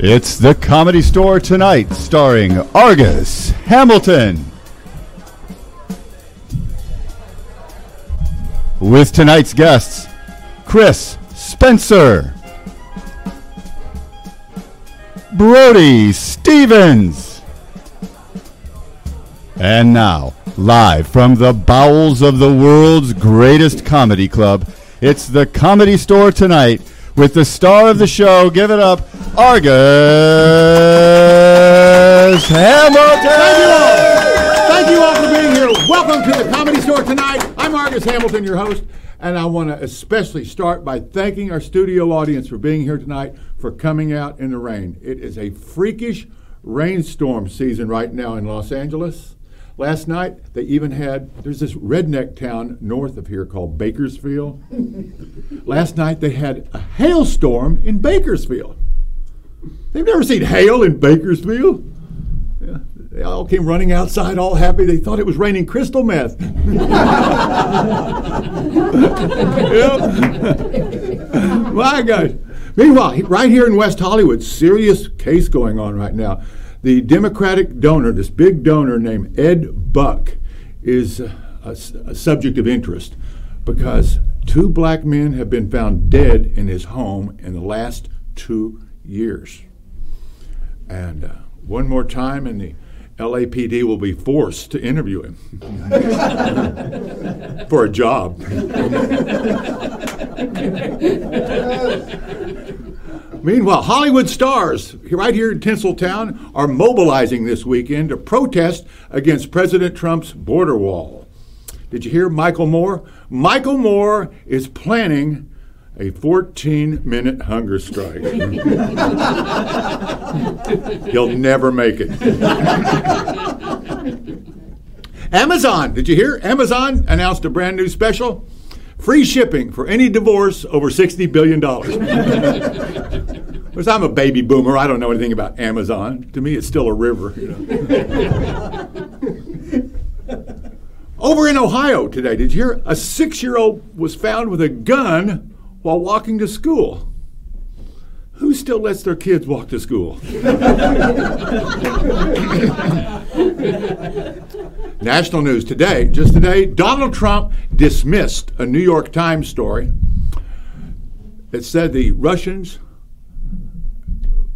It's the Comedy Store tonight, starring Argus Hamilton. With tonight's guests, Chris Spencer, Brody Stevens, and now, live from the bowels of the world's greatest comedy club, it's the Comedy Store tonight with the star of the show. Give it up, Argus Hamilton. Thank you all. Thank you all for being here. Welcome to the Comedy Store tonight. I'm Argus Hamilton, your host, and I want to especially start by thanking our studio audience for being here tonight, for coming out in the rain. It is a freakish rainstorm season right now in Los Angeles. Last night, they even had, there's this redneck town north of here called Bakersfield. Last night, they had a hailstorm in Bakersfield. They've never seen hail in Bakersfield. Yeah, they all came running outside all happy. They thought it was raining crystal meth. My gosh. Meanwhile, right here in West Hollywood, serious case going on right now. The Democratic donor, this big donor named Ed Buck, is a, a subject of interest because two black men have been found dead in his home in the last two years. And uh, one more time, and the LAPD will be forced to interview him for a job. Meanwhile, Hollywood stars right here in Tinseltown are mobilizing this weekend to protest against President Trump's border wall. Did you hear Michael Moore? Michael Moore is planning a 14 minute hunger strike. He'll never make it. Amazon, did you hear? Amazon announced a brand new special free shipping for any divorce over $60 billion. Because I'm a baby boomer, I don't know anything about Amazon. To me, it's still a river. You know. Over in Ohio today, did you hear? A six year old was found with a gun while walking to school. Who still lets their kids walk to school? National news today, just today, Donald Trump dismissed a New York Times story that said the Russians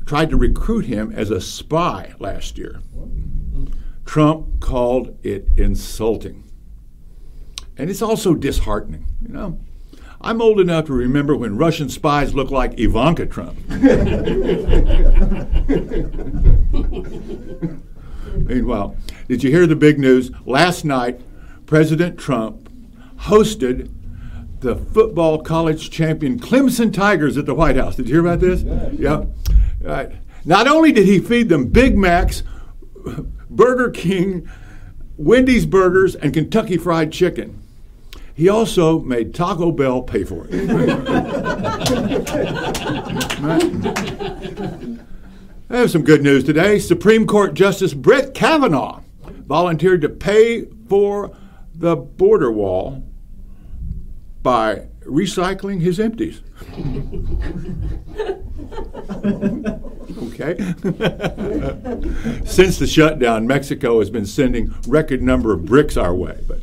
tried to recruit him as a spy last year. Trump called it insulting. And it's also disheartening, you know. I'm old enough to remember when Russian spies looked like Ivanka Trump. Meanwhile, did you hear the big news? Last night, President Trump hosted the football college champion Clemson Tigers at the White House. Did you hear about this? Yeah. Right. Not only did he feed them Big Macs, Burger King, Wendy's burgers, and Kentucky Fried Chicken, he also made Taco Bell pay for it. I have some good news today. Supreme Court Justice Brett Kavanaugh volunteered to pay for the border wall by recycling his empties. okay. Since the shutdown, Mexico has been sending record number of bricks our way, but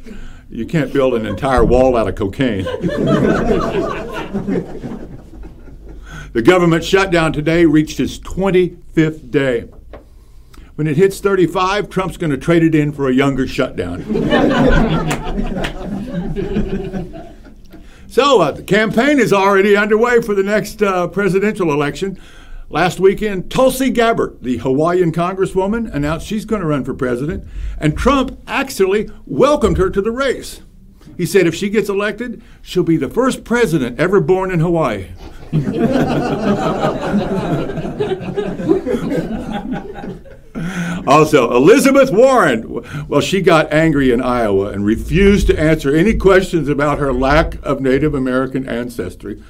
you can't build an entire wall out of cocaine. the government shutdown today reached its 25th day. When it hits 35, Trump's going to trade it in for a younger shutdown. so, uh, the campaign is already underway for the next uh, presidential election. Last weekend, Tulsi Gabbard, the Hawaiian congresswoman, announced she's going to run for president, and Trump actually welcomed her to the race. He said if she gets elected, she'll be the first president ever born in Hawaii. also, Elizabeth Warren, well, she got angry in Iowa and refused to answer any questions about her lack of Native American ancestry.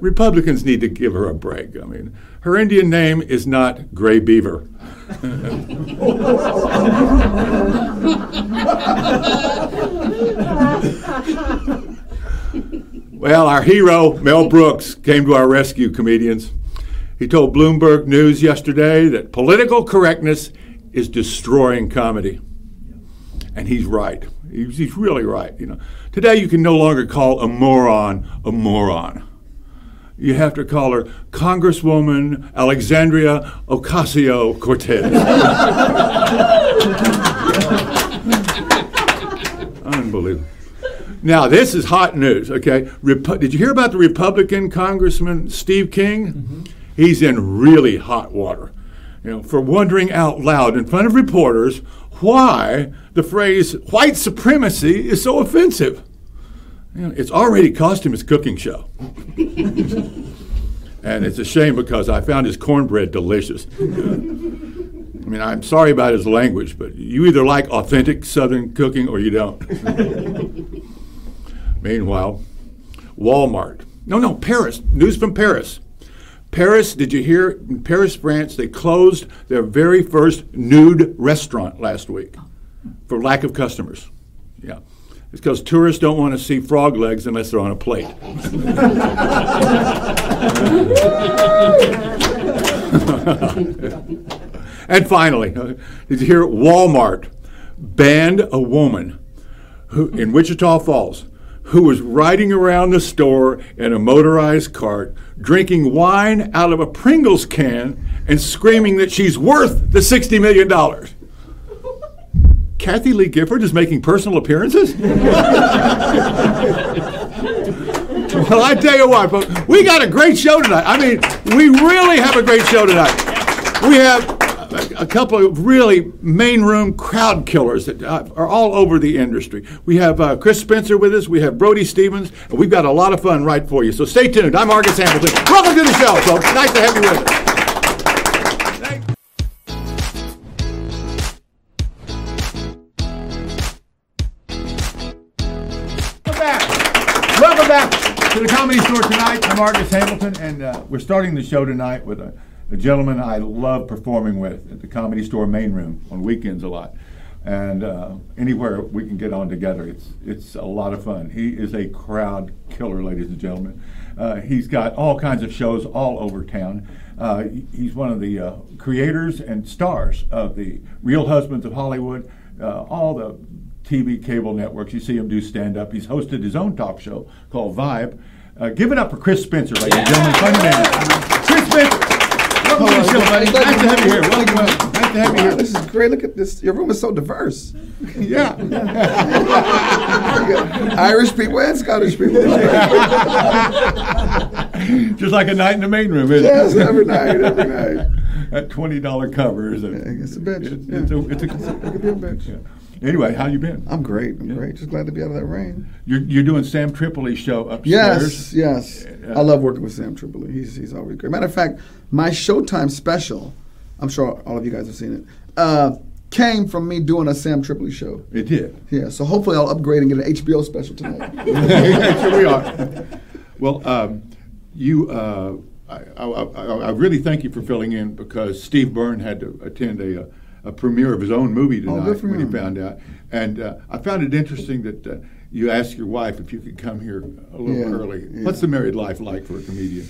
Republicans need to give her a break. I mean, her Indian name is not Gray Beaver. well, our hero, Mel Brooks, came to our rescue, comedians. He told Bloomberg News yesterday that political correctness is destroying comedy. And he's right. He's, he's really right. You know, today you can no longer call a moron a moron. You have to call her Congresswoman Alexandria Ocasio Cortez. Unbelievable. Now, this is hot news, okay? Repu- Did you hear about the Republican Congressman Steve King? Mm-hmm. He's in really hot water, you know, for wondering out loud in front of reporters why the phrase white supremacy is so offensive. You know, it's already cost him his cooking show. and it's a shame because I found his cornbread delicious. I mean, I'm sorry about his language, but you either like authentic Southern cooking or you don't. Meanwhile, Walmart. No, no, Paris. News from Paris. Paris, did you hear? In Paris, France, they closed their very first nude restaurant last week for lack of customers. Yeah. It's because tourists don't want to see frog legs unless they're on a plate. and finally, did you hear Walmart banned a woman who, in Wichita Falls who was riding around the store in a motorized cart, drinking wine out of a Pringles can and screaming that she's worth the $60 million. Kathie Lee Gifford is making personal appearances? well, I tell you what, folks, we got a great show tonight. I mean, we really have a great show tonight. We have a, a couple of really main room crowd killers that uh, are all over the industry. We have uh, Chris Spencer with us. We have Brody Stevens, and we've got a lot of fun right for you. So stay tuned. I'm Argus Hamilton. Welcome to the show, folks. Nice to have you with us. Welcome back. To the Comedy Store tonight. I'm Argus Hamilton, and uh, we're starting the show tonight with a, a gentleman I love performing with at the Comedy Store main room on weekends a lot. And uh, anywhere we can get on together, it's it's a lot of fun. He is a crowd killer, ladies and gentlemen. Uh, he's got all kinds of shows all over town. Uh, he's one of the uh, creators and stars of the Real Husbands of Hollywood, uh, all the TV cable networks. You see him do stand up. He's hosted his own talk show called Vibe. Uh, give it up for Chris Spencer, ladies and gentlemen. Chris Spencer. Welcome to the show, buddy. Nice to have you here. Welcome. Nice to have you here. this is great. Look at this. Your room is so diverse. Yeah. Irish people and Scottish people. Just like a night in the main room, isn't yes, it? Yes, every night, every night. At twenty dollar covers. and it's a bitch. It's, Yeah. it's a, it's a, It could be a bitch. yeah. Anyway, how you been? I'm great. I'm Yeah. great. Just glad to be out of that rain. You're, you're doing Sam Tripoli's show upstairs. Yes, yes. Yeah. I love working with Sam Tripoli. He's he's always great. Matter of fact, my Showtime special, I'm sure all of you guys have seen it, uh, came from me doing a Sam Tripoli show. It did. Yeah, so hopefully I'll upgrade and get an HBO special tonight. Here we are. Well, um, you, uh, I, I, I I really thank you for filling in because Steve Byrne had to attend a, a premiere of his own movie Oh, tonight for when he found out. And uh, I found it interesting that uh, you asked your wife if you could come here a little Yeah, early. yeah. What's the married life like for a comedian?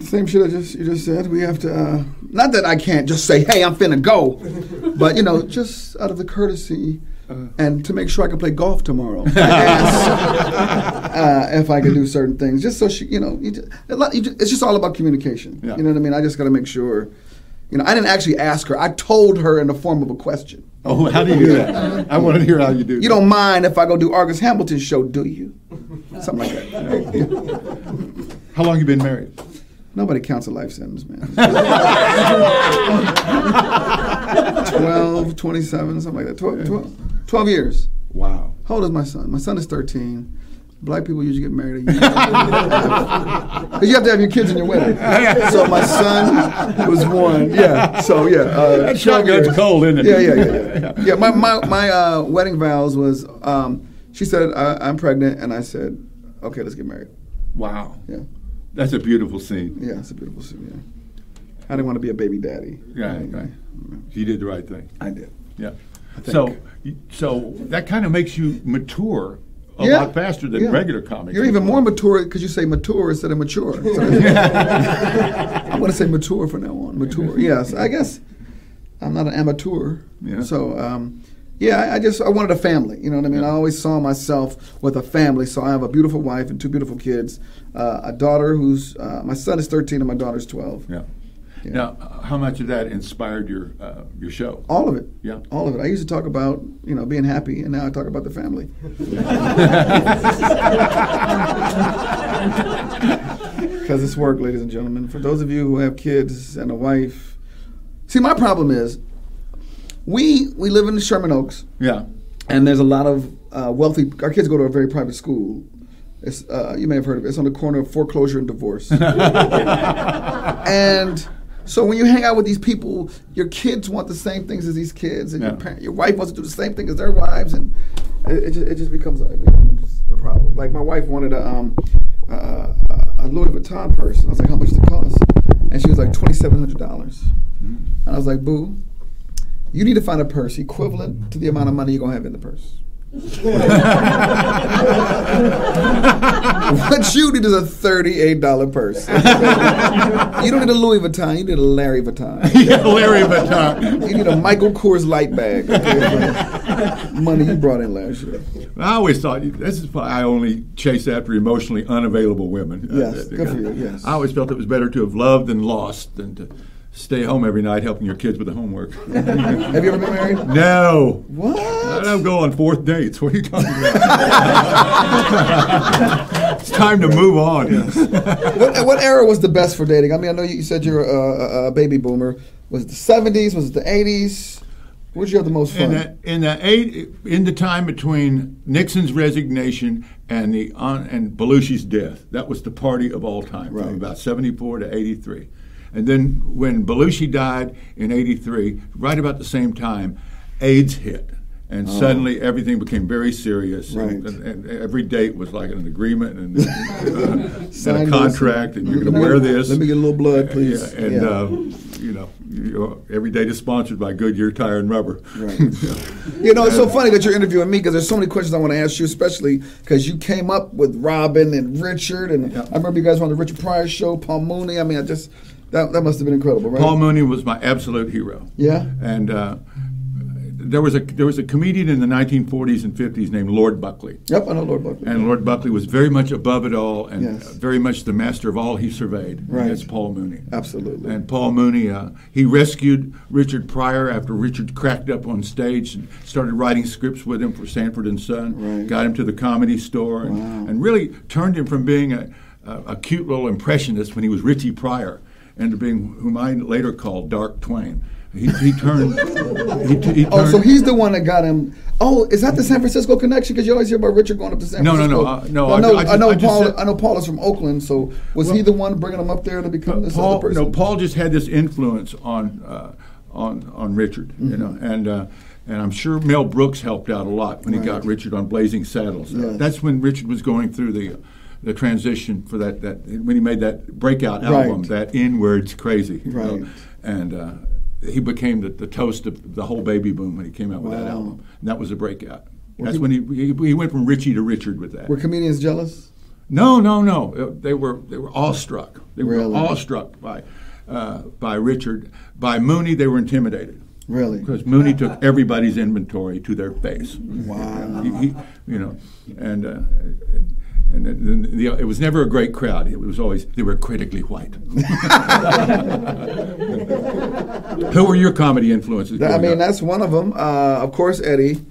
Same shit I just you just said. We have to. Uh, not that I can't just say, "Hey, I'm finna go," but you know, just out of the courtesy Uh-huh. and to make sure I can play golf tomorrow. Asked, uh, if I can do certain things, just so she, you know, you just, a lot, you just, it's just all about communication. Yeah. You know what I mean? I just got to make sure. You know, I didn't actually ask her. I told her in the form of a question. Oh, how do you do that? I want to hear how you do You that. don't mind if I go do Argus Hamilton's show, do you? Something like that. How long you been married? Nobody counts a life sentence, man. 12, 27, something like that. 12, 12, 12 years. Wow. How old is my son? My son is 13. Black people usually get married a year. Because you have to have your kids in your wedding. So my son was one. Yeah. So yeah. Uh, That 12 shotgun's years. cold, isn't it? Yeah, yeah, yeah. Yeah, yeah my my, my uh, wedding vows was um, she said, I, I'm pregnant. And I said, okay, let's get married. Wow. Yeah. That's a beautiful scene. Yeah, it's a beautiful scene. Yeah. I didn't want to be a baby daddy. Right, right. You did the right thing. I did. Yeah. think. So, so that kind of makes you mature a Yeah. lot faster than Yeah. regular comics. You're even more mature because you say mature instead of mature. So I'm going to say mature from now on. Mature. Yes, I guess I'm not an amateur. Yeah. So, um, yeah, I, I just I wanted a family. You know what I mean? I always saw myself with a family. So I have a beautiful wife and two beautiful kids. Uh, a daughter who's uh, my son is 13 and my daughter's 12. Yeah. Now, how much of that inspired your uh, your show? All of it. Yeah. All of it. I used to talk about, you know, being happy, and now I talk about the family. Because it's work, ladies and gentlemen. For those of you who have kids and a wife, see, my problem is, we we live in Sherman Oaks, Yeah. and there's a lot of uh, wealthy. Our kids go to a very private school. It's, uh, you may have heard of it. It's on the corner of foreclosure and divorce. and so when you hang out with these people, your kids want the same things as these kids, and your, parent, your wife wants to do the same thing as their wives, and it, it, just, it just becomes a, it becomes a problem. Like my wife wanted a, um, uh, a Louis Vuitton purse. And I was like, how much does it cost? And she was like, twenty seven hundred dollars. And I was like, boo, you need to find a purse equivalent to the amount of money you're gonna have in the purse. what you need is a thirty-eight dollar purse. you don't need a Louis Vuitton. You need a Larry Vuitton. yeah, Larry Vuitton. You need a Michael Kors light bag. Okay, money you brought in last year. I always thought this is why I only chase after emotionally unavailable women. Yes, Uh, good for you, yes. I always felt it was better to have loved than lost than to stay home every night helping your kids with the homework. Have you ever been married? no. I What? don't go on fourth dates. What are you talking about? it's time to move on. what? What era was the best for dating? I mean, I know you said you're a, a, baby boomer. Was it the '70s? Was it the '80s? Where'd you have the most In fun? the, in the eight in the time between Nixon's resignation and the on, and Belushi's death, that was the party of all time, Right. from about seventy four to eighty three, and then when Belushi died in eighty three, right about the same time, AIDS hit. And suddenly everything became very serious, and, Oh. Right. and, and every date was like an agreement and, uh, and a contract, and you're going to wear this. let me get a little blood, please. Yeah, and Yeah. Uh, you know, you every date is sponsored by Goodyear Tire and Rubber. Right. You know, it's so funny that you're interviewing me because there's so many questions I want to ask you, especially because you came up with Robin and Richard, and Yeah. I remember you guys were on the Richard Pryor show, Paul Mooney. I mean, I just that that must have been incredible, right? Paul Mooney was my absolute hero. Yeah. And uh, there was a there was a comedian in the 1940s and 50s named Lord Buckley. Yep, I know Lord Buckley. And Lord Buckley was very much above it all and Yes. very much the master of all he surveyed. Right. That's Paul Mooney. Absolutely. And Paul Mooney, uh, he rescued Richard Pryor after Richard cracked up on stage and started writing scripts with him for Sanford and Son. Right. Got him to the comedy store and, Wow. and really turned him from being a, a, a cute little impressionist when he was Richie Pryor into being whom I later called Dark Twain. He, he turned. he, t- he Oh, so he's the one that got him. Oh, is that the San Francisco connection? Because you always hear about Richard going up to San No, no, no, Francisco. uh, no, I I- know. I I, know. I Paul. said- I know Paul is from Oakland. So was he the one bringing him up there to become this Paul, other person? no, Paul just had this influence on uh, on on Richard, you know, and uh, and I'm sure Mel Brooks helped out a lot when he Mm-hmm. Got Richard on Blazing Saddles. Yes. That's when Richard was going through the the transition for that that when he made that breakout Right. album, that Inwards Crazy, you know, Right. and. Uh, he became the, the toast of the whole baby boom when he came out with that album, and that was a breakout. Were That's he- when he, he he went from Richie to Richard with that. Were comedians jealous? No, no, no. Uh, They were they were awestruck. They were Really? awestruck by uh, by Richard. By Mooney, they were intimidated Really? because Mooney took everybody's inventory to their face. Wow. He, he- you know, and. Uh, and then the, it was never a great crowd. It was always they were critically white. Who were your comedy influences? I mean, up? that's one of them. Uh, of course, Eddie.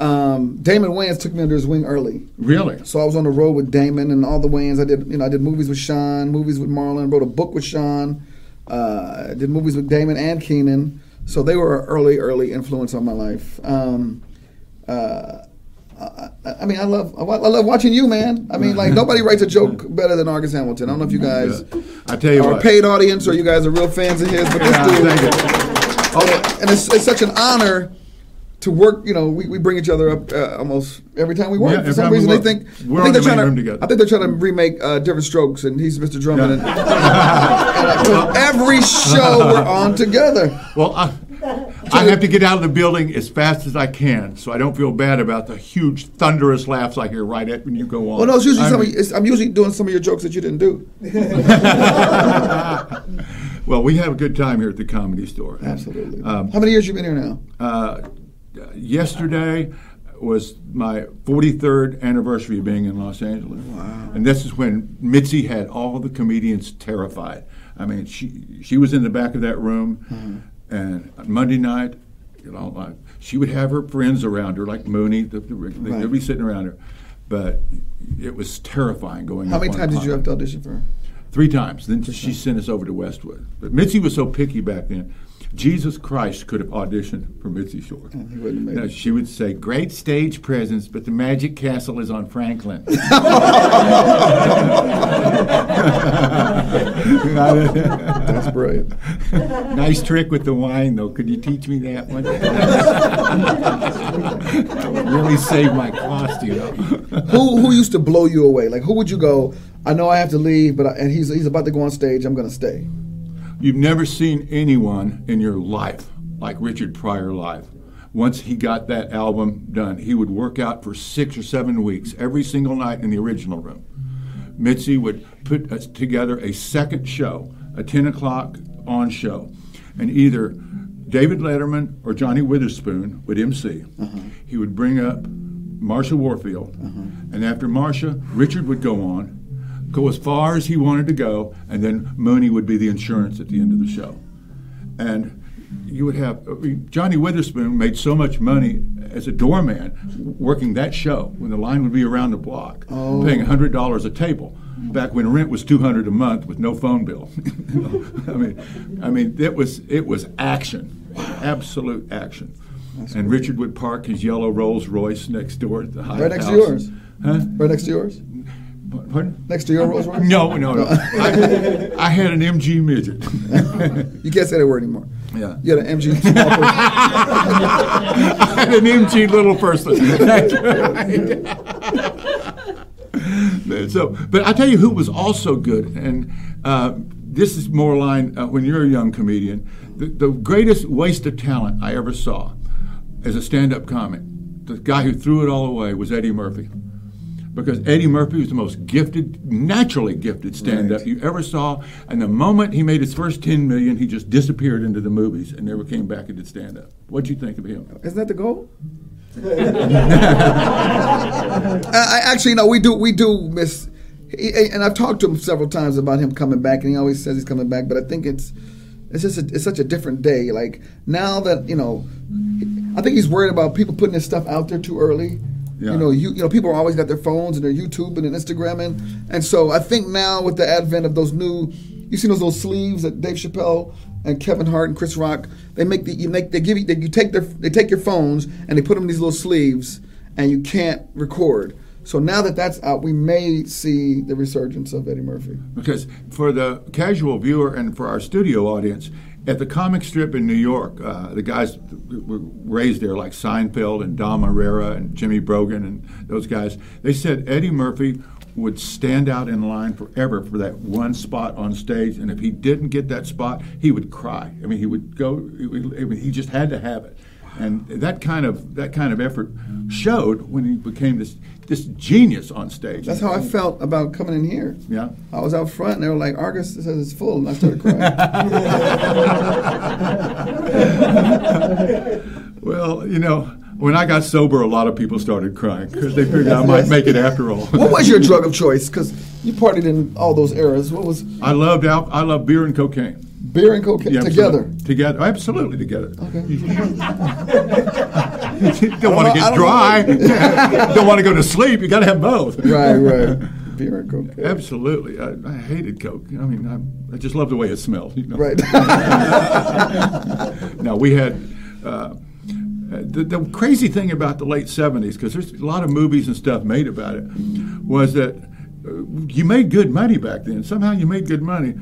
Um, Damon Wayans took me under his wing early. really. So I was on the road with Damon and all the Wayans. I did, you know, I did movies with Shawn, movies with Marlon, wrote a book with Shawn, uh, did movies with Damon and Keenen. So they were an early, early influence on my life. Um, uh, I, I- I mean, I love, I love watching you, man. I mean, like nobody writes a joke better than Argus Hamilton. I don't know if you guys Yeah. I tell you are a paid audience or you guys are real fans of his, but this dude, and, it's, it's such an honor to work. You know, we, we bring each other up uh, almost every time we work. Yeah, For some reason, they think We're I think the they're trying to. together. I think they're trying to remake uh, Diff'rent Strokes, and he's Mr. Drummond. And, and, uh, every show we're on together. Well, I, I have to get out of the building as fast as I can, so I don't feel bad about the huge thunderous laughs I hear right at when you go on. Well, no, it's usually I some of, it's, I'm usually doing some of your jokes that you didn't do. well, we have a good time here at the Comedy Store. Absolutely. Um, How many years you been here now? uh, yesterday was my 43rd anniversary of being in Los Angeles. Wow. And this is when Mitzi had all the comedians terrified. I mean, she she was in the back of that room, and on Monday night, you know, like, she would have her friends around her, like Mooney, the, the, they'd be sitting around her. But it was terrifying going How many times did you have to audition for? Her? Three times. Then she sent us over to Westwood. But Mitzi was so picky back then. Jesus Christ could have auditioned for Mitzi Shore. he wouldn't have made No, it. she would say, "Great stage presence, but the Magic Castle is on Franklin." That's brilliant. nice trick with the wine, though. Could you teach me that one? that would really save my cost, you know. who who used to blow you away? Like who would you go? I know I have to leave, but I, and he's he's about to go on stage. I'm going to stay. You've never seen anyone in your life like Richard Pryor live. Once he got that album done, he would work out for six or seven weeks every single night in the original room. Mitzi would put uh, together a second show, a 10 o'clock on show, and either David Letterman or Johnny Witherspoon would MC. Uh-huh. He would bring up Marsha Warfield, uh-huh. and after Marsha, Richard would go on, go as far as he wanted to go, and then Mooney would be the insurance at the end of the show. And you would have I mean, Johnny Witherspoon made so much money as a doorman working that show when the line would be around the block, oh. paying hundred dollars a table. Back when rent was two hundred a month with no phone bill. I mean, I mean, it was it was action, absolute action. and Richard would park his yellow Rolls Royce next door at the Hyatt Right next to yours. Huh? Right next to yours. Pardon? Next to your Rolls Royce. No, no, no. I, I had an MG midget. You can't say that word anymore. Yeah. You had an MG small person. I had an MG little person. Right. so, but I tell you who was also good, and uh, this is more line uh, when you're a young comedian. The, the greatest waste of talent I ever saw as a stand-up comic, the guy who threw it all away was Eddie Murphy. Because Eddie Murphy was the most gifted, naturally gifted stand-up Right. you ever saw, and the moment he made his first 10 million, he just disappeared into the movies and never came back and did stand-up. What'd you think of him? Isn't that the goal? I, I actually no, we do we do miss, he, and I've talked to him several times about him coming back, and he always says he's coming back. But I think it's it's just a, it's such a different day. Like now that you know, I think he's worried about people putting his stuff out there too early. Yeah. You know, you, you know, people are always got their phones and their YouTube and their Instagramming, and so I think now with the advent of those new, you seen those little sleeves that Dave Chappelle and Kevin Hart and Chris Rock, they make the you make they give you they, you take their they take your phones and they put them in these little sleeves, and you can't record. So now that that's out, we may see the resurgence of Eddie Murphy. Because for the casual viewer and for our studio audience, at the comic strip in New York, uh, the guys were raised there, like Seinfeld and Dom Irrera and Jimmy Brogan and those guys, they said Eddie Murphy would stand out in line forever for that one spot on stage, and if he didn't get that spot, he would cry. I mean, he would go. He, he just had to have it, and that kind of that kind of effort showed when he became this this genius on stage. That's how I felt about coming in here. Yeah. I was out front and they were like, Argus says it's full, and I started crying. Well, you know, when I got sober, a lot of people started crying because they figured I might make it after all. what was your drug of choice? Because you partied in all those eras. What was I loved al- I love beer and cocaine. Beer and cocaine Yeah, together? Together, absolutely together. Okay. don't want to get dry. don't want to go to sleep. You got to have both. right, right. Beer and cocaine. Absolutely. I, I hated coke. I mean, I, I just love the way it smelled. You know? Right. Now we had uh, the, the crazy thing about the late '70s, because there's a lot of movies and stuff made about it, was that uh, you made good money back then. Somehow you made good money,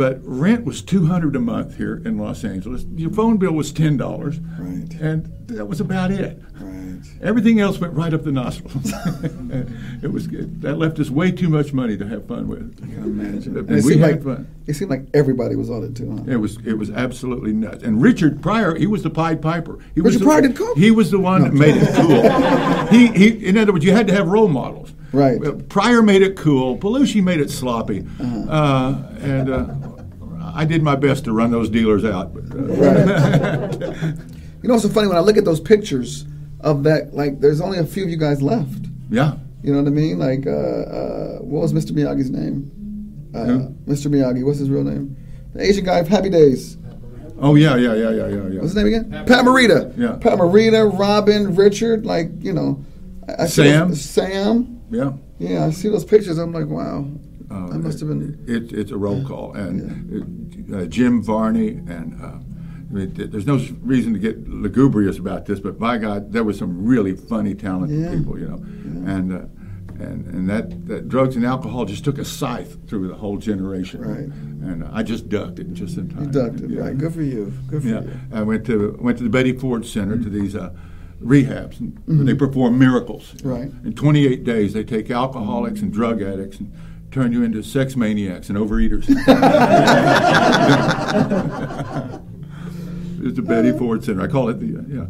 but rent was two hundred a month here in Los Angeles. Your phone bill was ten dollars, Right. and that was about it. Right. Everything else went right up the nostrils. it was good. That left us way too much money to have fun with. I can imagine. And we seemed had like fun. it seemed like everybody was on it too. Huh? It was it was absolutely nuts. And Richard Pryor, he was the Pied Piper. He was Richard the, Pryor did coke? He was the one that made it cool. he, he, in other words, you had to have role models. Right. Pryor made it cool. Belushi made it sloppy. Uh-huh. uh and uh, I did my best to run those dealers out. But, uh, You know, it's so funny when I look at those pictures of that. Like, there's only a few of you guys left. yeah. You know what I mean? Like, uh, uh, what was Mr. Miyagi's name? Uh? Mr. Miyagi. What's his real name? The Asian guy of Happy Days. Oh yeah, yeah, yeah, yeah, yeah, yeah. What's his name again? Pat Morita. Yeah. Pat Morita, Robin, Richard. Like, you know, I, I see Sam. those- Sam. Yeah. Yeah, I see those pictures. I'm like, wow. Uh, I must have been. It, it's a roll call, and uh, Jim Varney and. Uh, I mean, th- there's no reason to get lugubrious about this, but by God, there were some really funny, talented Yeah. people, you know, and uh, and and that, that drugs and alcohol just took a scythe through the whole generation, Right. And uh, I just ducked it just in time. You ducked it, Yeah. right? Good for you. Good for Yeah, you. I went to went to the Betty Ford Center to these uh, rehabs. And where They perform miracles. Mm-hmm. Right. In 28 days, they take alcoholics and drug addicts and turn you into sex maniacs and overeaters. it's the Betty Ford Center. I call it the uh, yeah.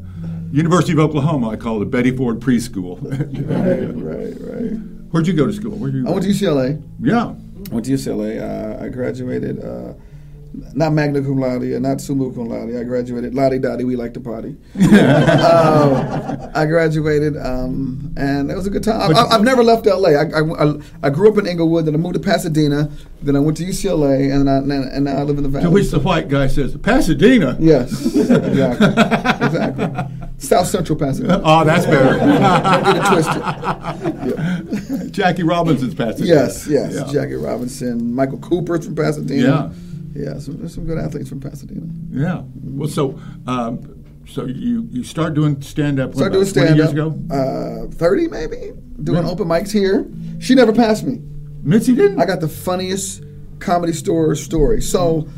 University of Oklahoma. I call it the Betty Ford Preschool. Right, right, right. Where'd you go to school? Where'd you? I went to UCLA. yeah. I went to UCLA. Uh, I graduated, uh, not magna cum laude, not summa cum laude. I graduated lottie dottie. We like to party. uh, I graduated, um, and it was a good time. I, I, I've never left LA. I, I, I grew up in Inglewood, then I moved to Pasadena, then I went to UCLA, and I, and now I live in the Valley. To which the white guy says, Pasadena. yes, exactly, exactly. South Central Pasadena. Oh, that's better. Don't get it twisted. Jackie Robinson's Pasadena. Yes, yes. Yeah. Jackie Robinson, Michael Cooper's from Pasadena. Yeah. Yeah, so there's some good athletes from Pasadena. Yeah. Well, so um, so you you start doing stand up. Started doing stand years up. ago. Uh, 30 maybe? Doing Yeah. open mics here. She never passed me. Mitzi didn't. I got the funniest comedy store story. So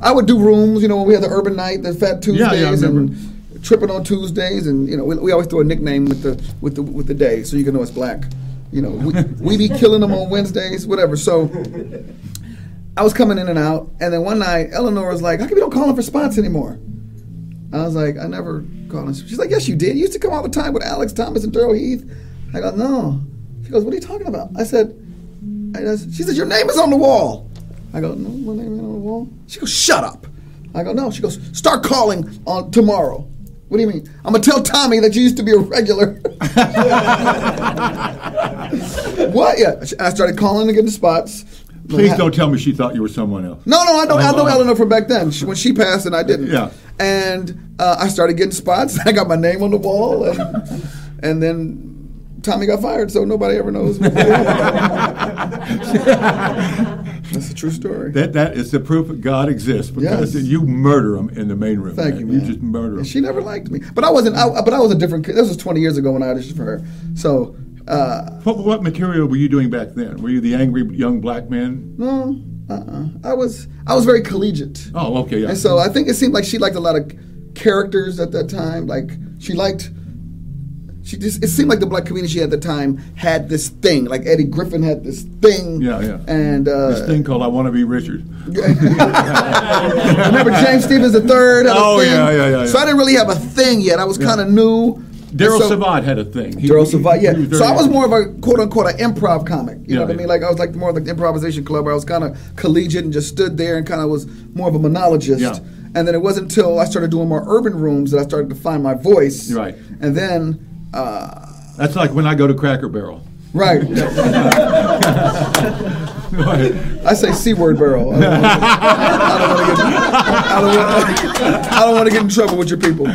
I would do rooms, you know, when we had the urban night, the Fat Tuesdays Yeah, yeah, I and tripping on Tuesdays and you know, we, we always throw a nickname with the with the with the day so you can know it's black. You know, we, we be killing them on Wednesdays, whatever. So I was coming in and out, and then one night Eleanor was like, "How come you don't call in for spots anymore?" I was like, "I never called in." She's like, "Yes, you did. You used to come all the time with Alex Thomas and Daryl Heath." I go, "No." She goes, "What are you talking about?" I said, I just, "She says your name is on the wall." I go, "No, my name ain't on the wall." She goes, "Shut up." I go, "No." She goes, "Start calling on tomorrow." What do you mean? I'm gonna tell Tommy that you used to be a regular. what? Yeah. I started calling to get the spots. Please don't tell me she thought you were someone else. No, no, I know, I know Oh. Eleanor from back then. She, when she passed, and I didn't. Yeah. And uh, I started getting spots. I got my name on the wall, and and then Tommy got fired, so nobody ever knows. That's a true story. That that is the proof that God exists because Yes. you murder them in the main room. Thank man. you, man. You just murder them. And she never liked me, but I wasn't. I, but I was a different. kid. This was 20 years ago when I auditioned for her. So uh, What, what material were you doing back then? Were you the angry young black man? no, uh-uh. I was. I was very collegiate. Oh, okay. Yeah. And so I think it seemed like she liked a lot of characters at that time. Like she liked. She just. It seemed like the black community at the time had this thing. Like Eddie Griffin had this thing. Yeah, yeah. And uh, this thing called "I Want to Be Richard." remember James Stephens III had a Oh, yeah, yeah, yeah, So. I didn't really have a thing yet. I was kind of new. Daryl So- Savant had a thing. Daryl Savant, yeah. So I was more of a quote unquote an improv comic. You Yeah, know what I mean? Like I was like more like the improvisation club where I was kind of collegiate and just stood there and kind of was more of a monologist. Yeah. And then it wasn't until I started doing more urban rooms that I started to find my voice. Right. And then, uh, That's like when I go to Cracker Barrel. Right. I say C word barrel. I don't want to get. I don't want. I don't want to get in trouble with your people.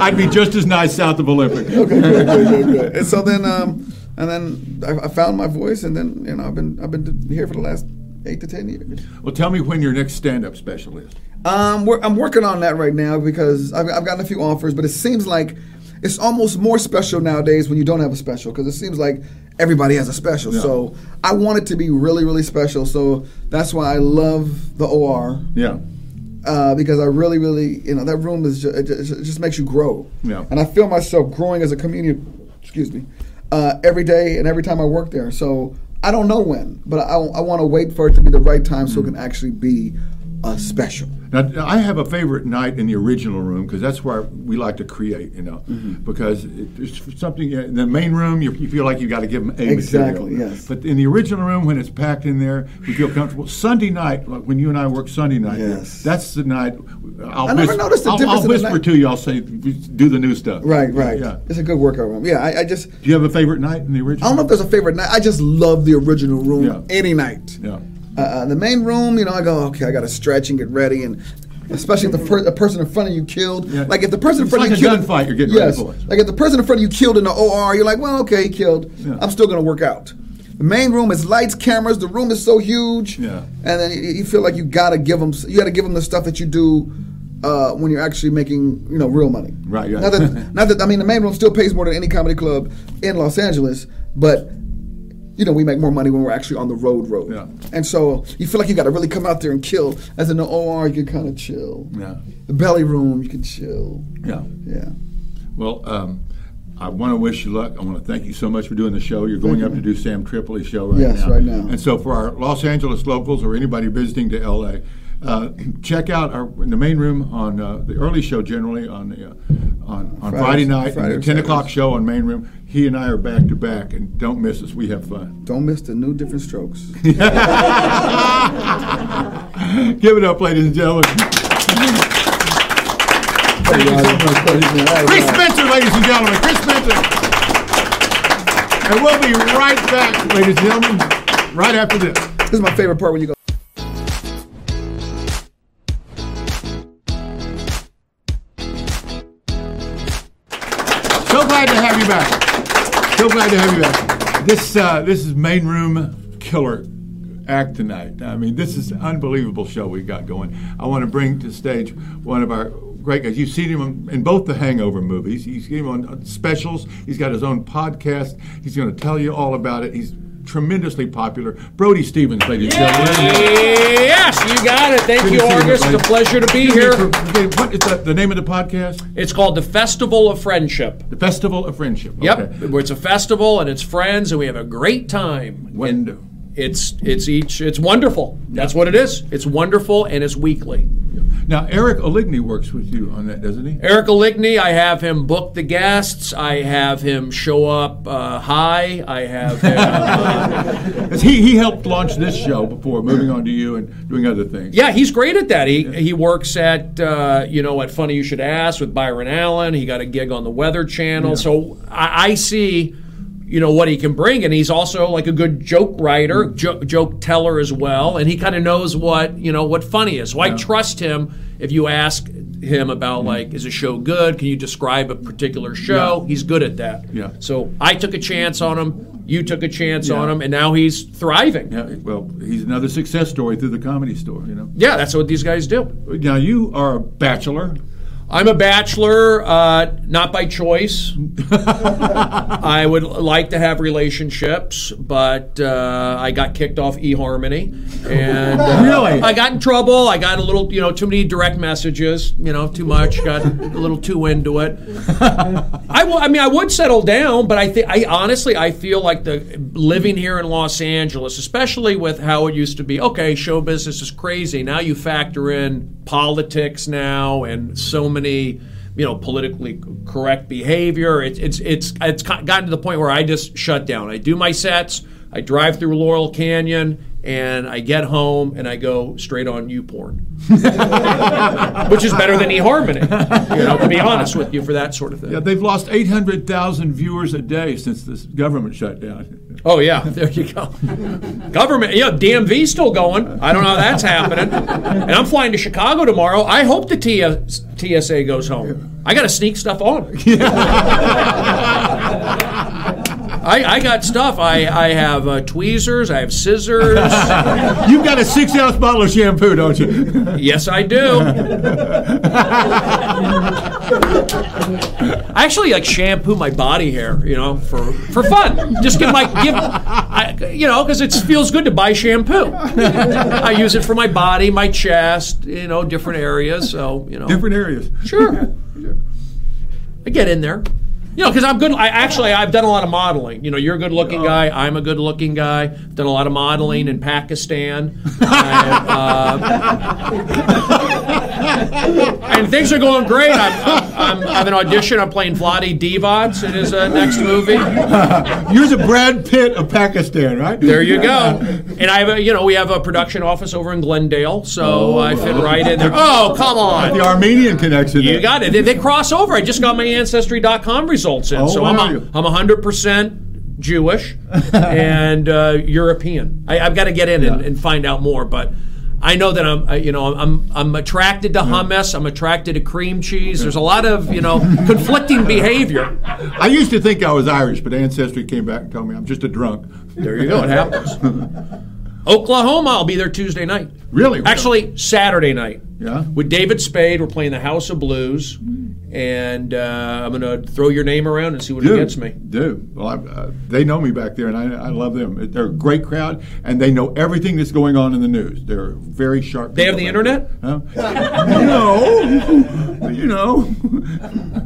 I'd be just as nice south of Olympic. okay, good, good, good, good. And so then, um, and then I, I found my voice, and then you know I've been I've been here for the last eight to ten years. Well, tell me when your next stand-up special is. Um, we're, I'm working on that right now because I've, I've gotten a few offers, but it seems like it's almost more special nowadays when you don't have a special because it seems like everybody has a special. Yeah. So I want it to be really, really special. So that's why I love the OR Yeah. uh, because I really, really, you know, that room is just, it just, it just makes you grow. Yeah. And I feel myself growing as a comedian. Excuse me, uh, every day and every time I work there. So I don't know when, but I, I want to wait for it to be the right time so it can actually be a special. Now, I have a favorite night in the original room because that's where we like to create, you know, Mm-hmm. because it's something in the main room you, you feel like you've got to give them a Exactly, material. yes. But in the original room, when it's packed in there, we feel comfortable. Sunday night, like when you and I work Sunday night, Yes. that's the night. I'll I never whis- noticed the I'll, difference I'll whisper to you. I'll say, do the new stuff. Right, right. Yeah. It's a good workout room. Yeah, I, I just, Do you have a favorite night in the original? I don't know if there's a favorite night. I just love the original room Yeah. any night. Yeah. Uh, the main room, you know, I go, okay, I got to stretch and get ready, and especially if the, per- the person in front of you killed. Yeah. Like if the person in It's front like of a you killed, gunfight you're getting yes, like if the person in front of you killed in the OR, you're like, well, okay, he killed. Yeah. I'm still gonna work out. The main room is lights, cameras. The room is so huge, Yeah. and then you, you feel like you gotta give them, you gotta give them the stuff that you do. Uh, when you're actually making, you know, real money. Right, yeah. Not that, not that. I mean, the main room still pays more than any comedy club in Los Angeles, but you know, we make more money when we're actually on the road road. Yeah. And so you feel like you got to really come out there and kill. As in the OR, you can kind of chill. Yeah. The belly room, you can chill. Yeah. Yeah. Well, um, I want to wish you luck. I want to thank you so much for doing the show. You're going Thank up you. to do Sam Tripoli's show right now. Yes, now. right now. And so for our Los Angeles locals or anybody visiting to LA, uh, check out our in the main room on uh, the early show generally on the uh, on, on Friday night Friday the 10 o'clock show on main room. He and I are back to back, and don't miss us. We have fun. Don't miss the new different strokes. Give it up, ladies and gentlemen. Thank you so much. Chris Spencer, ladies and gentlemen. Chris Spencer. And we'll be right back, ladies and gentlemen, right after this. This is my favorite part when you go. You back. So glad to have you back. This uh, this is main room killer act tonight. I mean, this is unbelievable show we got going. I want to bring to stage one of our great guys. You've seen him in both the Hangover movies. He's seen him on specials. He's got his own podcast. He's going to tell you all about it. He's tremendously popular. Brody Stevens, ladies and gentlemen. Yes, you got it. Thank Good you, to see you, August. It's a pleasure to be Excuse here. for What is the, the name of the podcast? It's called the Festival of Friendship. The Festival of Friendship. Yep, Okay. where it's a festival and it's friends and we have a great time. When- it's it's each it's wonderful. That's what it is. It's wonderful and it's weekly. Now, Eric Oligny works with you on that, doesn't he? Eric Oligny, I have him book the guests. I have him show up uh, high. I have him. uh, He, he helped launch this show before moving on to you and doing other things. Yeah, he's great at that. He he works at uh, you know at Funny You Should Ask with Byron Allen. He got a gig on the Weather Channel. So I, I see you know what he can bring, and he's also like a good joke writer, mm. jo- joke teller as well, and he kind of knows what you know what funny is. So I trust him. If you ask him about mm. like is a show good, can you describe a particular show? Yeah. He's good at that. Yeah. So I took a chance on him. You took a chance Yeah. on him, and now he's thriving. Yeah, well, he's another success story through the comedy store, you know. yeah that's what these guys do. Now, you are a bachelor. I'm a bachelor, uh, not by choice. I would like to have relationships, but uh, I got kicked off eHarmony, and uh, Really? I got in trouble. I got a little, you know, too many direct messages. You know, too much. Got a little too into it. I, w- I mean, I would settle down, but I think I honestly I feel like the living here in Los Angeles, especially with how it used to be. Okay, show business is crazy. Now you factor in politics now and so many you know politically correct behavior. It's it's it's it's gotten to the point where I just shut down. I do my sets. I drive through Laurel Canyon and I get home and I go straight on YouPorn, which is better than eHarmony. You know, to be honest with you, for that sort of thing. Yeah, they've lost 800,000 viewers a day since this government shut down. Oh yeah, there you go. Government, yeah, DMV's still going. I don't know how that's happening. And I'm flying to Chicago tomorrow. I hope the TS, TSA goes home. I got to sneak stuff on. I, I got stuff. I, I have uh, tweezers. I have scissors. You've got a six ounce bottle of shampoo, don't you? yes, I do. I actually like shampoo my body hair, you know, for for fun. Just give my give, I, you know, because it feels good to buy shampoo. I use it for my body, my chest, you know, different areas. So you know, Different areas. Sure. I get in there. You know, because I'm good. I actually I've done a lot of modeling. You know, you're a good-looking guy. I'm a good-looking guy. I've done a lot of modeling in Pakistan. I, uh, and things are going great. I'm, I'm, I'm, I have an audition. I'm playing Vlade Divac in his uh, next movie. You're the Brad Pitt of Pakistan, right? There you go. And I have a, you know, we have a production office over in Glendale, so I fit right in there. Oh, come on. The Armenian connection. You there. got it. They, they cross over. I just got my ancestry.com results in. Oh, so. I'm a, I'm 100% Jewish and uh, European. I, I've got to get in and, and find out more, but I know that I'm, uh, you know, I'm, I'm attracted to hummus. I'm attracted to cream cheese. There's a lot of, you know, conflicting behavior. I used to think I was Irish, but Ancestry came back and told me I'm just a drunk. There you go. It happens. Oklahoma. I'll be there Tuesday night. Really? Actually, Saturday night. Yeah? With David Spade, we're playing the House of Blues, and uh, I'm going to throw your name around and see what do, it gets me. Do. Well, I, uh, they know me back there, and I, I love them. They're a great crowd, and they know everything that's going on in the news. They're very sharp. They have the internet? Huh? no. you know.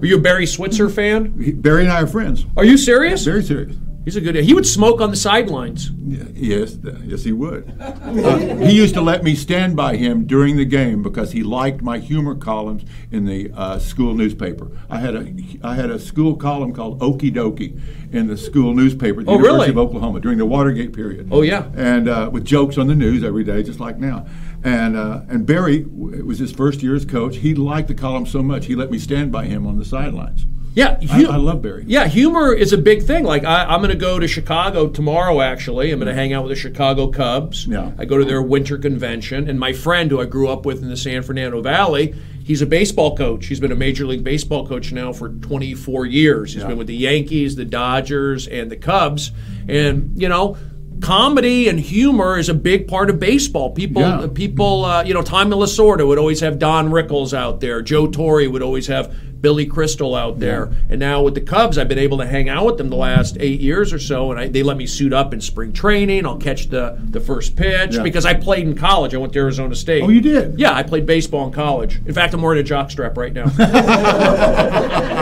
Are you a Barry Switzer fan? Barry and I are friends. Are you serious? Very serious. He's a good. He would smoke on the sidelines. Yes, yes, he would. Uh, he used to let me stand by him during the game because he liked my humor columns in the uh, school newspaper. I had a I had a school column called Okie Dokie in the school newspaper the Oh, University really? of Oklahoma during the Watergate period. Oh, yeah. and uh, with jokes on the news every day, just like now. And uh, and Barry, it was his first year as coach. He liked the column so much he let me stand by him on the sidelines. Yeah, I, hu- I love Barry. Yeah, humor is a big thing. Like I, I'm going to go to Chicago tomorrow. Actually, I'm going to hang out with the Chicago Cubs. Yeah. I go to their winter convention, and my friend who I grew up with in the San Fernando Valley, he's a baseball coach. He's been a major league baseball coach now for 24 years. He's Yeah. been with the Yankees, the Dodgers, and the Cubs. And you know. Comedy and humor is a big part of baseball. People, Yeah. people, uh, you know, Tommy Lasorda would always have Don Rickles out there. Joe Torre would always have Billy Crystal out there. And now with the Cubs, I've been able to hang out with them the last eight years or so, and I, they let me suit up in spring training. I'll catch the the first pitch Yeah. because I played in college. I went to Arizona State. Oh, you did? Yeah, I played baseball in college. In fact, I'm wearing a jockstrap right now.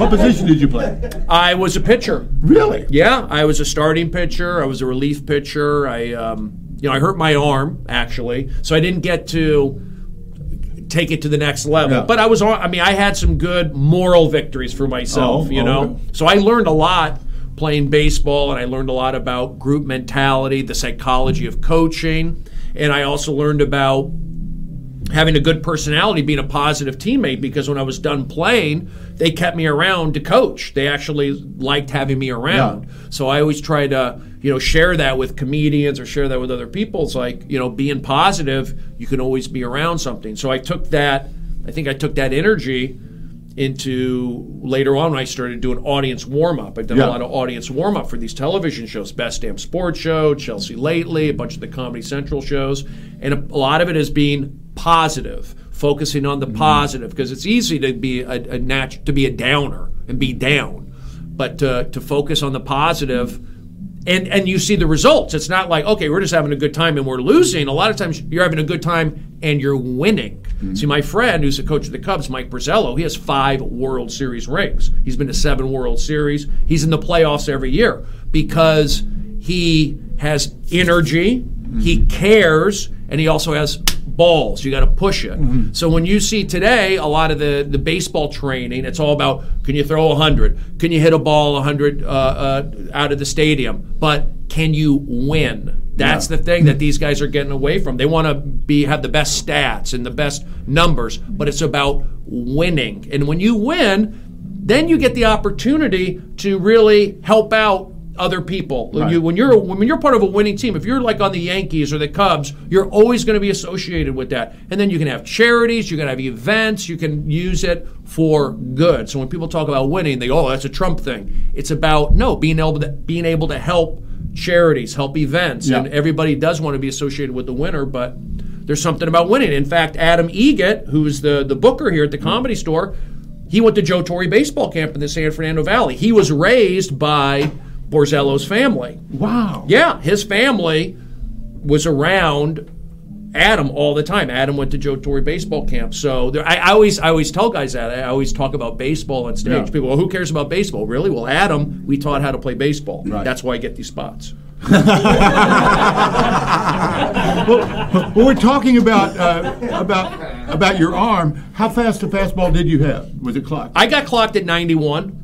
What position did you play? I was a pitcher. Really? Yeah, I was a starting pitcher. I was a relief pitcher. I, um, you know, I hurt my arm actually, so I didn't get to take it to the next level. Yeah. But I was, on- I mean, I had some good moral victories for myself. Oh, you oh, know, okay. so I learned a lot playing baseball, and I learned a lot about group mentality, the psychology of coaching, and I also learned about having a good personality, being a positive teammate. Because when I was done playing, they kept me around to coach. They actually liked having me around. So I always try to, you know, share that with comedians or share that with other people. It's like, you know, being positive, you can always be around something. So I took that. I think I took that energy into later on when I started doing audience warm up. I've done Yeah. a lot of audience warm up for these television shows, Best Damn Sports Show, Chelsea Lately, a bunch of the Comedy Central shows, and a, a lot of it is being positive, focusing on the mm-hmm. positive because it's easy to be a, a nat- to be a downer and be down, but to, to focus on the. And, and you see the results. It's not like, okay, we're just having a good time and we're losing. A lot of times you're having a good time and you're winning. Mm-hmm. See, my friend who's the coach of the Cubs, Mike Borzello, he has five World Series rings. He's been to seven World Series. He's in the playoffs every year because he has energy, he cares, and he also has balls. You got to push it. So when you see today a lot of the, the baseball training, it's all about can you throw 100? Can you hit a ball 100 uh, uh, out of the stadium? But can you win? That's Yeah. the thing that these guys are getting away from. They want to be have the best stats and the best numbers, but it's about winning. And when you win, then you get the opportunity to really help out other people. When Right. You, when you're when you're part of a winning team, if you're like on the Yankees or the Cubs, you're always going to be associated with that. And then you can have charities, you can have events, you can use it for good. So when people talk about winning, they go, "Oh, that's a Trump thing." It's about no being able to being able to help charities, help events, Yeah. and everybody does want to be associated with the winner, but there's something about winning. In fact, Adam Eget, who's the the booker here at the Comedy Store, he went to Joe Torre baseball camp in the San Fernando Valley. He was raised by Borzello's family. Wow. Yeah, his family was around Adam all the time. Adam went to Joe Torre baseball camp. So there, I, I always I always tell guys that. I always talk about baseball on stage. Yeah. People, well, who cares about baseball? Really? Well, Adam, we taught how to play baseball. Right. That's why I get these spots. Well, we're talking about uh, about about your arm. How fast a fastball did you have? Was it clocked? I got clocked at 91.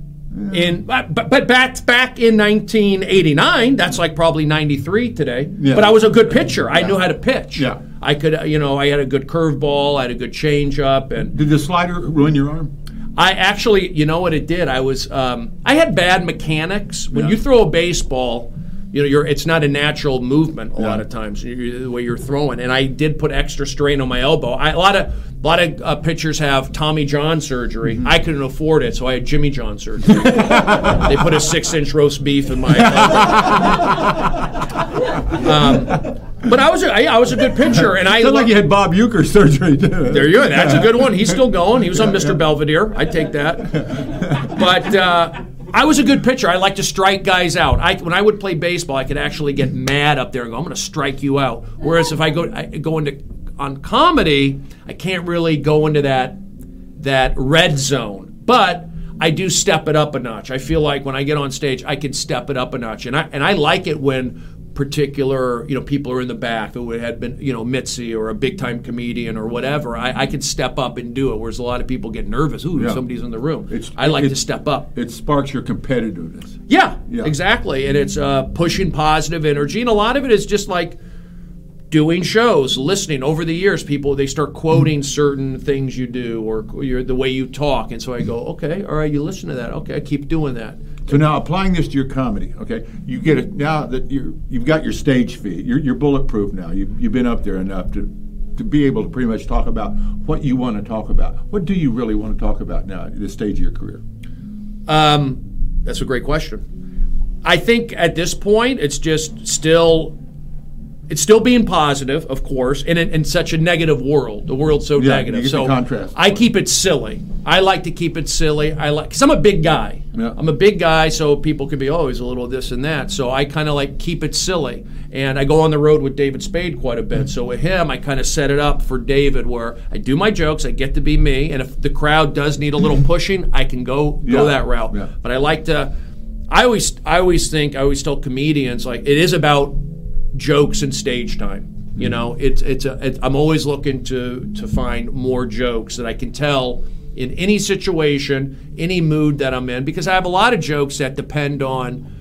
In but but back back in 1989, that's like probably 93 today. Yeah. But I was a good pitcher. I knew how to pitch. Yeah. I could, uh, you know, I had a good curveball, I had a good changeup, and Did the slider ruin your arm? I actually, you know what it did? I was, um, I had bad mechanics. When Yeah. you throw a baseball, you know, you're, it's not a natural movement a lot of times the way you're throwing. And I did put extra strain on my elbow. I, a lot of, a lot of uh, pitchers have Tommy John surgery. Mm-hmm. I couldn't afford it, so I had Jimmy John surgery. they put a six-inch roast beef in my. elbow. um, but I was, a, I, I was a good pitcher, and I Sounds like you had Bob Uecker surgery too. there you go. That's a good one. He's still going. He was on Mr. Belvedere. I take that. But uh, I was a good pitcher. I like to strike guys out. I, when I would play baseball, I could actually get mad up there and go, "I'm going to strike you out." Whereas if I go I go into on comedy, I can't really go into that that red zone. But I do step it up a notch. I feel like when I get on stage, I can step it up a notch, and I and I like it when particular you know people are in the back who had been you know Mitzi or a big time comedian or whatever. I, I could step up and do it. Whereas a lot of people get nervous. Ooh, Yeah. somebody's in the room. It's- I like to step up. It sparks your competitiveness. Yeah, Yeah. exactly. And it's uh, pushing positive energy, and a lot of it is just like doing shows, listening. Over the years, people they start quoting certain things you do or your, the way you talk, and so I go, okay, all right, you listen to that. Okay, I keep doing that. So now applying this to your comedy, okay, you get it now that you you've got your stage fee. You're, you're bulletproof now. You've, you've been up there enough to to be able to pretty much talk about what you want to talk about. What do you really want to talk about now at this stage of your career? Um, that's a great question. I think at this point, it's just still. It's still being positive, of course, in, in such a negative world. The world's so Yeah, negative. so contrast. I keep it silly. I like to keep it silly. I like because I'm a big guy. Yeah. I'm a big guy, so people can be oh he's a little this and that. So I kind of like keep it silly, and I go on the road with David Spade quite a bit. So with him, I kind of set it up for David where I do my jokes, I get to be me, and if the crowd does need a little pushing, I can go go Yeah. that route. Yeah. But I like to. I always I always think I always tell comedians like it is about jokes and stage time. You know, mm-hmm. it's it's a it, I'm always looking to to find more jokes that I can tell in any situation, any mood that I'm in, because I have a lot of jokes that depend on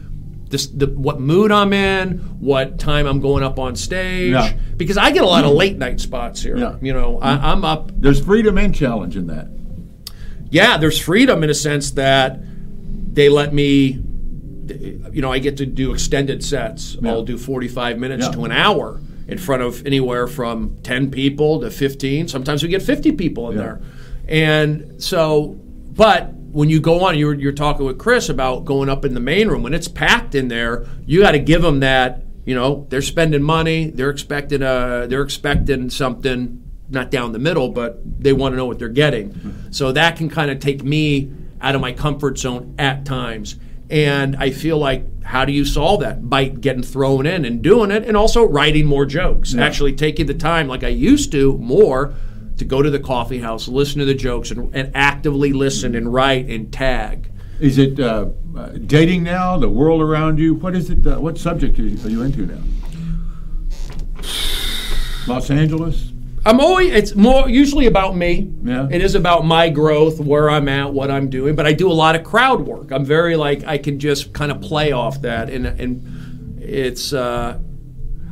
this, the what mood I'm in, what time I'm going up on stage. Yeah. Because I get a lot of late night spots here. Yeah. You know, I, I'm up There's freedom and challenge in that. yeah, there's freedom in a sense that they let me, you know, I get to do extended sets. Yeah. I'll do 45 minutes Yeah. to an hour in front of anywhere from 10 people to 15. Sometimes we get 50 people in Yeah. there. And so, but when you go on, you're, you're talking with Chris about going up in the main room. When it's packed in there, you got to give them that. You know, they're spending money. They're expecting a. They're expecting something not down the middle, but they want to know what they're getting. Mm-hmm. So that can kind of take me out of my comfort zone at times. And I feel like, how do you solve that? By getting thrown in and doing it, and also writing more jokes. Actually taking the time, like I used to, more to go to the coffee house, listen to the jokes, and, and actively listen and write and tag. Is it uh, uh, dating now? The world around you? What is it? Uh, what subject are you, are you into now? Los Angeles. I'm always it's more usually about me. Yeah. It is about my growth, where I'm at, what I'm doing. But I do a lot of crowd work. I'm very like I can just kind of play off that, and and it's. Uh,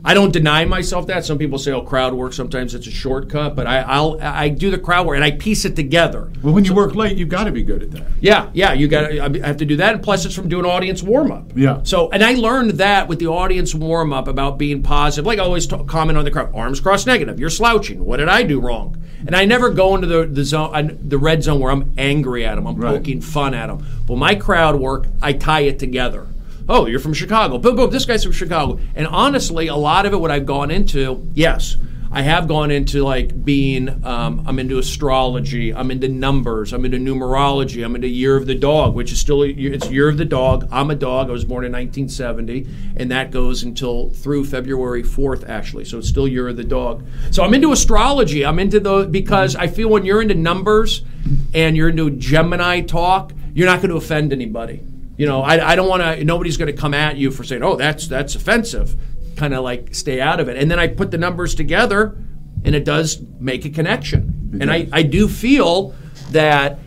I don't deny myself that. Some people say, "Oh, crowd work." Sometimes it's a shortcut, but I, I'll I do the crowd work and I piece it together. Well, when you work late, you've got to be good at that. Yeah, yeah, you got. I have to do that, and plus it's from doing audience warm up. Yeah. So, and I learned that with the audience warm up about being positive. Like I always talk, comment on the crowd: arms crossed negative. You're slouching. What did I do wrong? And I never go into the the zone, I, the red zone where I'm angry at them. I'm Right. poking fun at them. Well, my crowd work, I tie it together. Oh, you're from Chicago. Boom, boom. This guy's from Chicago. And honestly, a lot of it, what I've gone into, yes, I have gone into like being, um, I'm into astrology, I'm into numbers, I'm into numerology, I'm into Year of the Dog, which is still, a, it's Year of the Dog. I'm a dog. I was born in 1970, and that goes until through February 4th, actually. So it's still Year of the Dog. So I'm into astrology. I'm into the, because I feel when you're into numbers and you're into Gemini talk, you're not going to offend anybody. You know, I, I don't want to. Nobody's going to come at you for saying, "Oh, that's that's offensive." Kind of like stay out of it. And then I put the numbers together, and it does make a connection. And I, I do feel that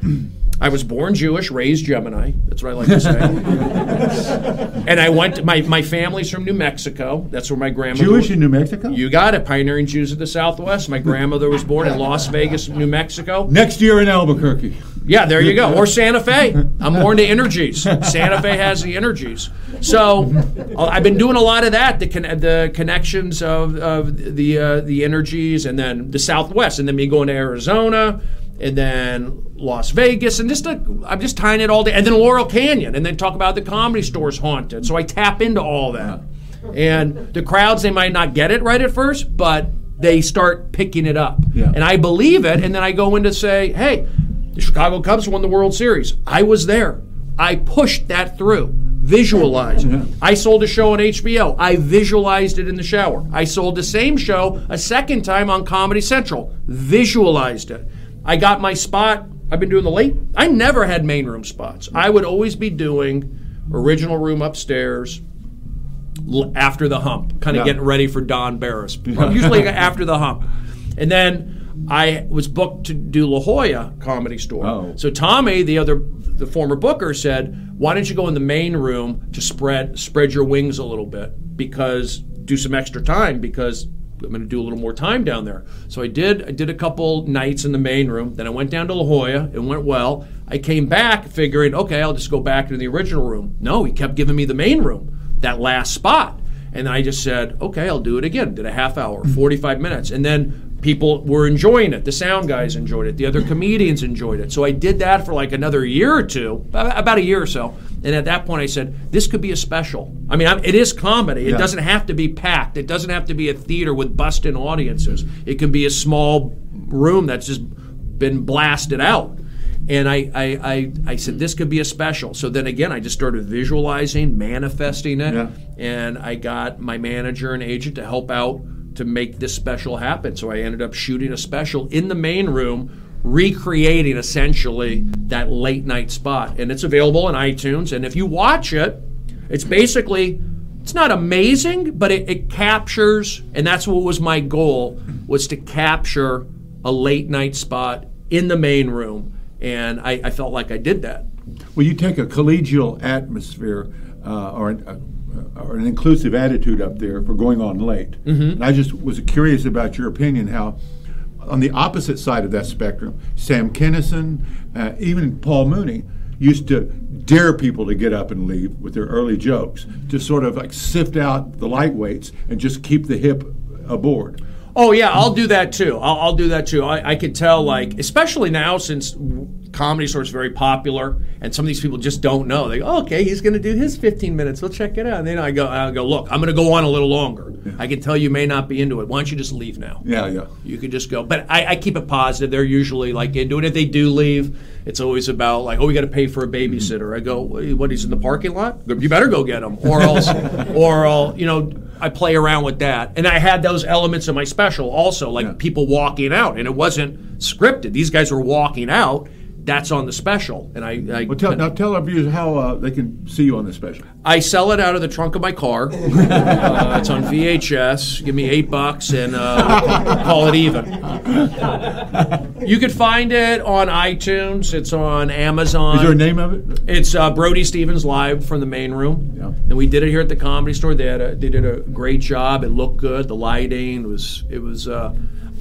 I was born Jewish, raised Gemini. That's what I like to say. and I went. my my family's from New Mexico. That's where my grandmother. Jewish was- in New Mexico? You got it. Pioneering Jews of the Southwest. My grandmother was born in Las Vegas, New Mexico. Next year in Albuquerque. Yeah, there you go. Or Santa Fe. I'm more into energies. Santa Fe has the energies. So uh, I've been doing a lot of that. The con- the connections of, of the uh, the energies, and then the Southwest, and then me going to Arizona, and then Las Vegas, and just i I'm just tying it all together. And then Laurel Canyon, and then talk about the comedy stores haunted. So I tap into all that. And the crowds, they might not get it right at first, but they start picking it up. Yeah. And I believe it, and then I go in to say, hey, the Chicago Cubs won the World Series. I was there. I pushed that through. Visualized. I sold a show on HBO. I visualized it in the shower. I sold the same show a second time on Comedy Central. Visualized it. I got my spot. I've been doing the late. I never had main room spots. I would always be doing original room upstairs after the hump, kind of Yeah. getting ready for Don Barris. Usually after the hump. And then I was booked to do La Jolla Comedy Store. Oh. So Tommy, the other, the former booker, said, "Why don't you go in the main room to spread spread your wings a little bit because do some extra time because." I'm going to do a little more time down there. So I did. I did a couple nights in the main room. Then I went down to La Jolla. It went well. I came back figuring, okay, I'll just go back to the original room. No, he kept giving me the main room, that last spot. And then I just said, okay, I'll do it again. Did a half hour, 45 minutes. And then people were enjoying it. The sound guys enjoyed it. The other comedians enjoyed it. So I did that for like another year or two, about a year or so. And at that point, I said, this could be a special. I mean, I'm, it is comedy. It Yeah. doesn't have to be packed, it doesn't have to be a theater with busting audiences. It can be a small room that's just been blasted out. And I, I, I, I said, this could be a special. So then again, I just started visualizing, manifesting it. Yeah. And I got my manager and agent to help out to make this special happen. So I ended up shooting a special in the main room, recreating essentially that late night spot. And it's available on iTunes. And if you watch it, it's basically it's not amazing, but it, it captures, and that's what was my goal was to capture a late night spot in the main room. And I, I felt like I did that. Well, you take a collegial atmosphere uh, or, an, uh, or an inclusive attitude up there for going on late. Mm-hmm. And I just was curious about your opinion how, on the opposite side of that spectrum, Sam Kinison, uh, even Paul Mooney, used to dare people to get up and leave with their early jokes to sort of like sift out the lightweights and just keep the hip aboard. Oh yeah, I'll do that too. I'll, I'll do that too. I, I could tell, like, especially now since comedy store is very popular, and some of these people just don't know. They go, oh, okay, he's going to do his 15 minutes. We'll check it out. And then I go, I go, look, I'm going to go on a little longer. I can tell you may not be into it. Why don't you just leave now? Yeah, yeah. You could just go. But I, I keep it positive. They're usually like into it. If they do leave, it's always about like, oh, we got to pay for a babysitter. I go, what? He's in the parking lot. You better go get him, or else, or I'll, you know, I play around with that. And I had those elements in my special also, like Yeah. people walking out, and it wasn't scripted. These guys were walking out. That's on the special, and I. I Well, tell, now tell our viewers how uh, they can see you on this special. I sell it out of the trunk of my car. uh, it's on VHS. Give me eight bucks and uh, call it even. You can find it on iTunes. It's on Amazon. Is there a name of it? It's uh, Brody Stevens live from the main room, Yeah. and we did it here at the Comedy Store. They had a, they did a great job. It looked good. The lighting it was it was.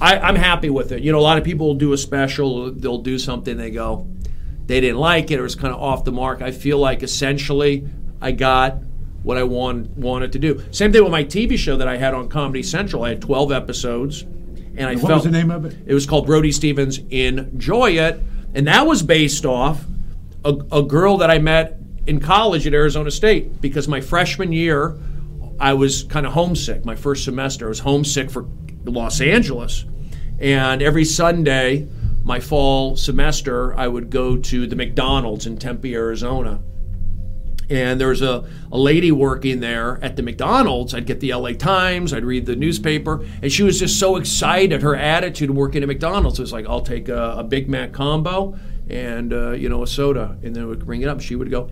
I, I'm happy with it. You know, a lot of people will do a special. They'll do something. They go, they didn't like it, or it's kind of off the mark. I feel like essentially I got what I want, wanted to do. Same thing with my TV show that I had on Comedy Central. I had 12 episodes, and I What felt was the name of it? it was called Brody Stevens Enjoy It. And that was based off a, a girl that I met in college at Arizona State because my freshman year, I was kind of homesick. My first semester, I was homesick for Los Angeles. And every Sunday, my fall semester, I would go to the McDonald's in Tempe, Arizona and there was a, a lady working there at the McDonald's. I'd get the LA Times, I'd read the newspaper, and she was just so excited. Her attitude working at McDonald's was like, I'll take a, a Big Mac combo and uh, you know a soda, and then would bring it up. She would go,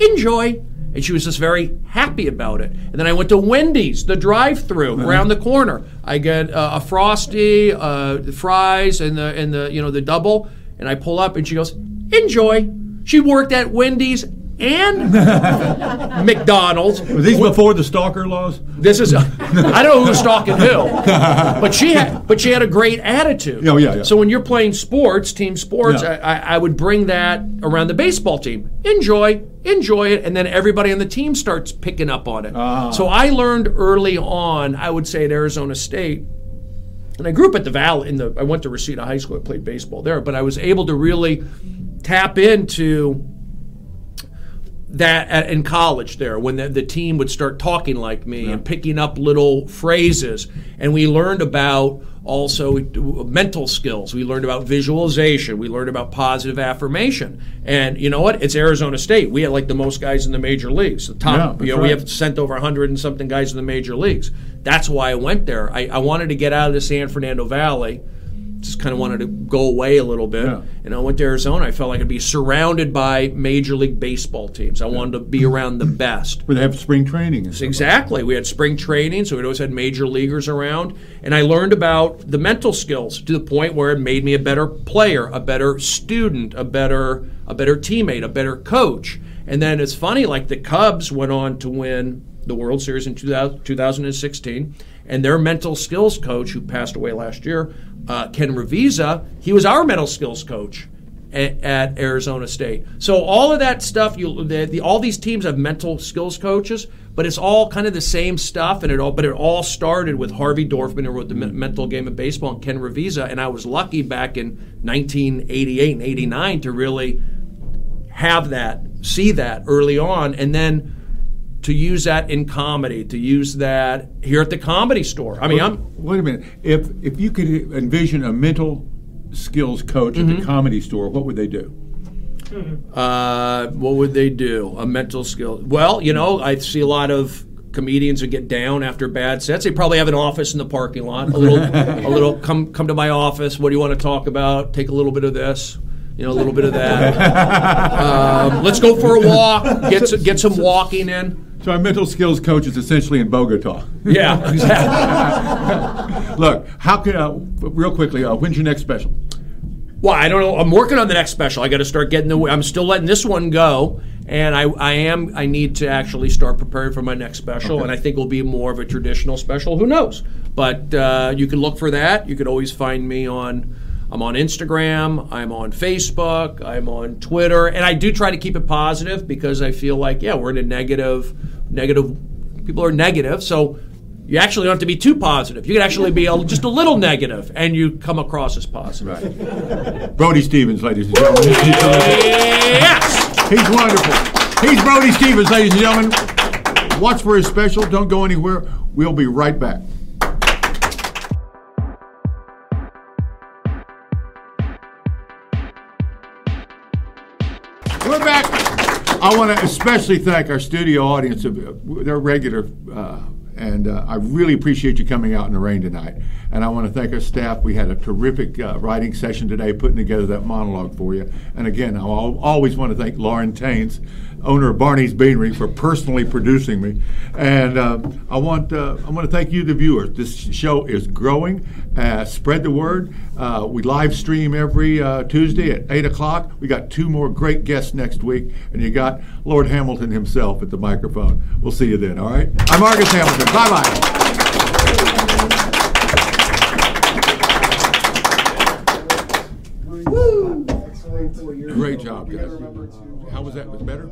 enjoy. And she was just very happy about it. And then I went to Wendy's, the drive-through around the corner. I get uh, a frosty, uh, the fries, and the and the you know the double. And I pull up, and she goes, "Enjoy." She worked at Wendy's and McDonald's. Were these before the stalker laws? This is I don't know who's stalking who, but she had but she had a great attitude. Oh, yeah, yeah. So when you're playing sports, team sports, Yeah. I, I, I would bring that around the baseball team. Enjoy, enjoy it, and then everybody on the team starts picking up on it. Ah. So I learned early on. I would say at Arizona State. And I grew up at the Valley. In the, I went to Reseda High School. I played baseball there, but I was able to really tap into that at, in college there when the, the team would start talking like me and picking up little phrases. And we learned about also mental skills. We learned about visualization. We learned about positive affirmation. And you know what? It's arizona state. We had like the most guys in the major leagues. The top Yeah, you know we have sent over 100 and something guys in the major leagues. That's why i went there. I, I wanted to get out of the san fernando valley just kind of wanted to go away a little bit. Yeah. And I went to Arizona. I felt like I'd be surrounded by Major League Baseball teams. I wanted to be around the best. Where they have spring training. Exactly. We had spring training, so we always had major leaguers around. And I learned about the mental skills to the point where it made me a better player, a better student, a better a better teammate, a better coach. And then it's funny, like the Cubs went on to win the World Series in 2000, 2016, and their mental skills coach, who passed away last year, uh, Ken Ravizza, he was our mental skills coach at, at Arizona State. So all of that stuff, you the, the, all these teams have mental skills coaches, but it's all kind of the same stuff, and it all but it all started with Harvey Dorfman, who wrote the Mental Game of Baseball, and Ken Ravizza, and I was lucky back in 1988 and 89 to really have that, see that early on, and then to use that in comedy, to use that here at the comedy store. I mean, I'm Wait a minute. If if you could envision a mental skills coach at Mm-hmm. the comedy store, what would they do? Uh, what would they do? A mental skill. Well, you know, I see a lot of comedians who get down after bad sets. They probably have an office in the parking lot. A little, a little. Come, come to my office. What do you want to talk about? Take a little bit of this. You know, a little bit of that. um, let's go for a walk. Get some, get some walking in. So a mental skills coach is essentially in Bogota. Yeah, exactly. Look, how can uh, real quickly? Uh, when's your next special? Well, I don't know. I'm working on the next special. I got to start getting the. I'm still letting this one go, and I, I am. I need to actually start preparing for my next special, and I think it'll be more of a traditional special. Who knows? But uh, you can look for that. You could always find me on. I'm on Instagram. I'm on Facebook. I'm on Twitter, and I do try to keep it positive because I feel like yeah, we're in a negative, negative. People are negative, so you actually don't have to be too positive. You can actually be a, just a little negative, and you come across as positive. Brody Stevens, ladies and gentlemen. Yes. He's wonderful. He's Brody Stevens, ladies and gentlemen. Watch for his special. Don't go anywhere. We'll be right back. Want to especially thank our studio audience. They're regular, uh, and uh, I really appreciate you coming out in the rain tonight. And I want to thank our staff. We had a terrific uh, writing session today, putting together that monologue for you. And again, I always want to thank Lauren Taines owner of Barney's Beanery, for personally producing me. And uh, I want uh, I want to thank you, the viewers. This show is growing. Uh, spread the word. Uh, we live stream every uh, Tuesday at eight o'clock. We got two more great guests next week, and you got Lord Hamilton himself at the microphone. We'll see you then. All right. I'm Argus Hamilton. Bye bye. Great job, guys. How was that? Was better?